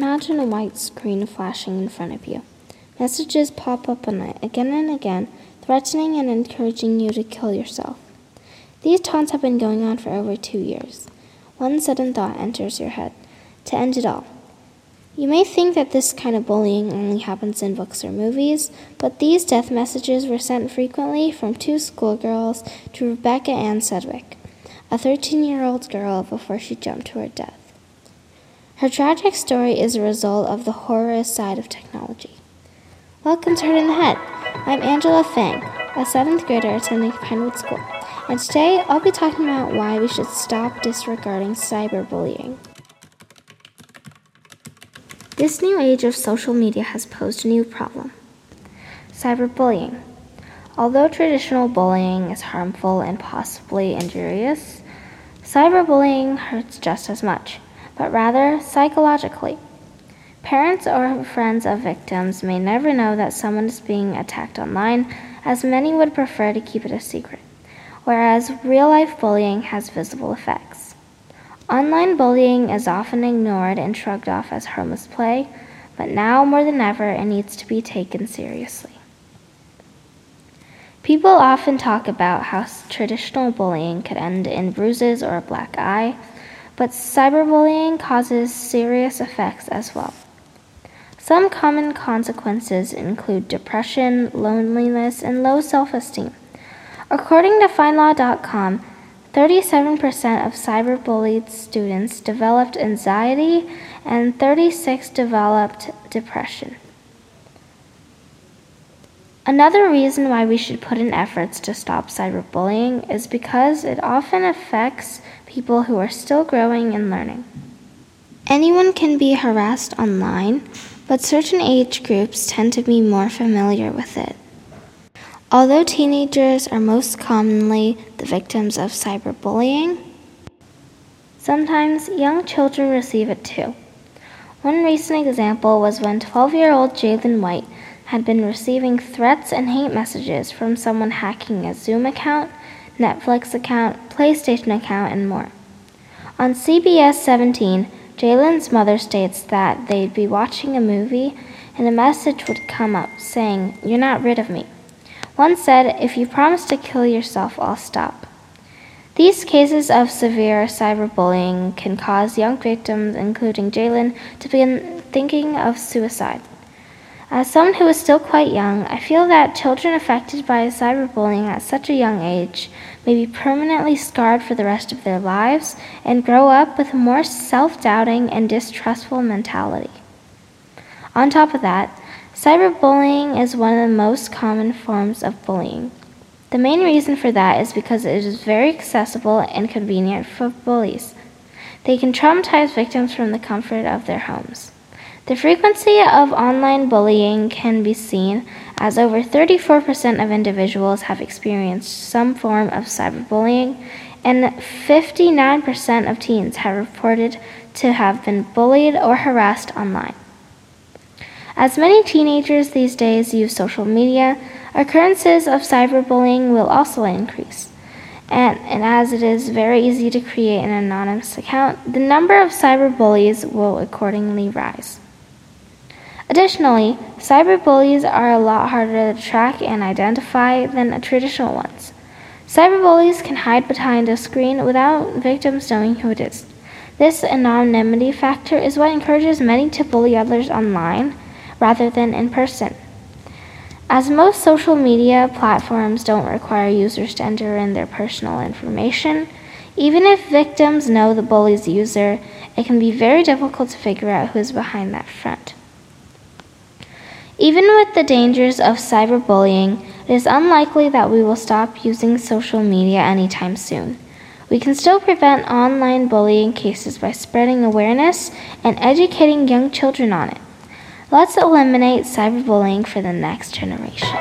Imagine a white screen flashing in front of you. Messages pop up on it again and again, threatening and encouraging you to kill yourself. These taunts have been going on for over two years. One sudden thought enters your head to end it all. You may think that this kind of bullying only happens in books or movies, but these death messages were sent frequently from two schoolgirls to Rebecca Ann Sedwick, a 13 year old girl before she jumped to her death. Her tragic story is a result of the horrorous side of technology. Welcome to Heard in the Head. I'm Angela Fang, a seventh grader attending Pinewood School, and today I'll be talking about why we should stop disregarding cyberbullying. This new age of social media has posed a new problem cyberbullying. Although traditional bullying is harmful and possibly injurious, cyberbullying hurts just as much but rather psychologically. Parents or friends of victims may never know that someone is being attacked online, as many would prefer to keep it a secret, whereas real life bullying has visible effects. Online bullying is often ignored and shrugged off as harmless play, but now more than ever it needs to be taken seriously. People often talk about how traditional bullying could end in bruises or a black eye, but cyberbullying causes serious effects as well. Some common consequences include depression, loneliness, and low self esteem. According to FindLaw.com, 37% of cyberbullied students developed anxiety and 36 developed depression. Another reason why we should put in efforts to stop cyberbullying is because it often affects people who are still growing and learning. Anyone can be harassed online, but certain age groups tend to be more familiar with it. Although teenagers are most commonly the victims of cyberbullying, sometimes young children receive it too. One recent example was when 12 year old Jalen White had been receiving threats and hate messages from someone hacking a Zoom account, Netflix account, PlayStation account, and more. On CBS 17, Jalen's mother states that they'd be watching a movie and a message would come up saying, You're not rid of me. One said, If you promise to kill yourself, I'll stop. These cases of severe cyberbullying can cause young victims, including Jalen, to begin thinking of suicide. As someone who is still quite young, I feel that children affected by cyberbullying at such a young age may be permanently scarred for the rest of their lives and grow up with a more self doubting and distrustful mentality. On top of that, cyberbullying is one of the most common forms of bullying. The main reason for that is because it is very accessible and convenient for bullies. They can traumatize victims from the comfort of their homes. The frequency of online bullying can be seen as over 34% of individuals have experienced some form of cyberbullying, and 59% of teens have reported to have been bullied or harassed online. As many teenagers these days use social media, occurrences of cyberbullying will also increase. And, and, as it is very easy to create an anonymous account, the number of cyberbullies will accordingly rise. Additionally, cyberbullies are a lot harder to track and identify than traditional ones. Cyberbullies can hide behind a screen without victims knowing who it is. This anonymity factor is what encourages many to bully others online rather than in person. As most social media platforms don't require users to enter in their personal information, even if victims know the bully's user, it can be very difficult to figure out who is behind that front. Even with the dangers of cyberbullying, it is unlikely that we will stop using social media anytime soon. We can still prevent online bullying cases by spreading awareness and educating young children on it. Let's eliminate cyberbullying for the next generation.